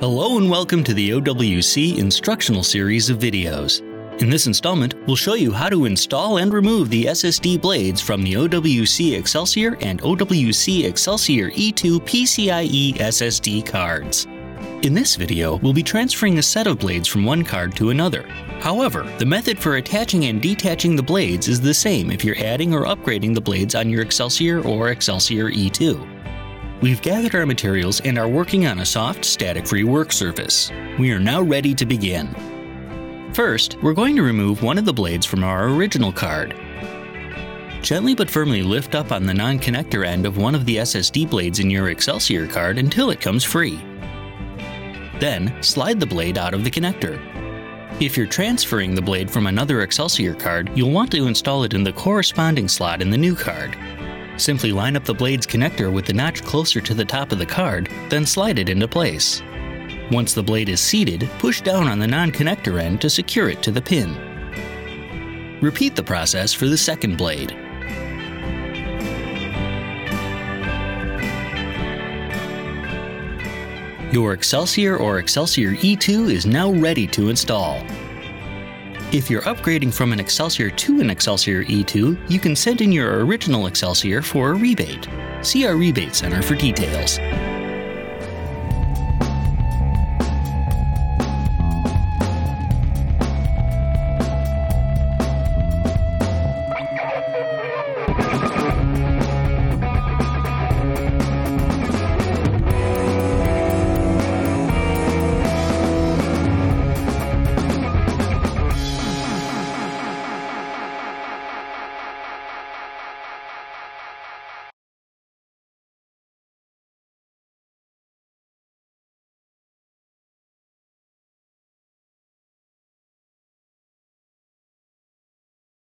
Hello and welcome to the OWC instructional series of videos. In this installment, we'll show you how to install and remove the SSD blades from the OWC Accelsior and OWC Accelsior E2 PCIe SSD cards. In this video, we'll be transferring a set of blades from one card to another. However, the method for attaching and detaching the blades is the same if you're adding or upgrading the blades on your Accelsior or Accelsior E2. We've gathered our materials and are working on a soft, static-free work surface. We are now ready to begin. First, we're going to remove one of the blades from our original card. Gently but firmly lift up on the non-connector end of one of the SSD blades in your Accelsior card until it comes free. Then, slide the blade out of the connector. If you're transferring the blade from another Accelsior card, you'll want to install it in the corresponding slot in the new card. Simply line up the blade's connector with the notch closer to the top of the card, then slide it into place. Once the blade is seated, push down on the non-connector end to secure it to the pin. Repeat the process for the second blade. Your Accelsior or Accelsior E2 is now ready to install. If you're upgrading from an Accelsior to an Accelsior E2, you can send in your original Accelsior for a rebate. See our rebate center for details.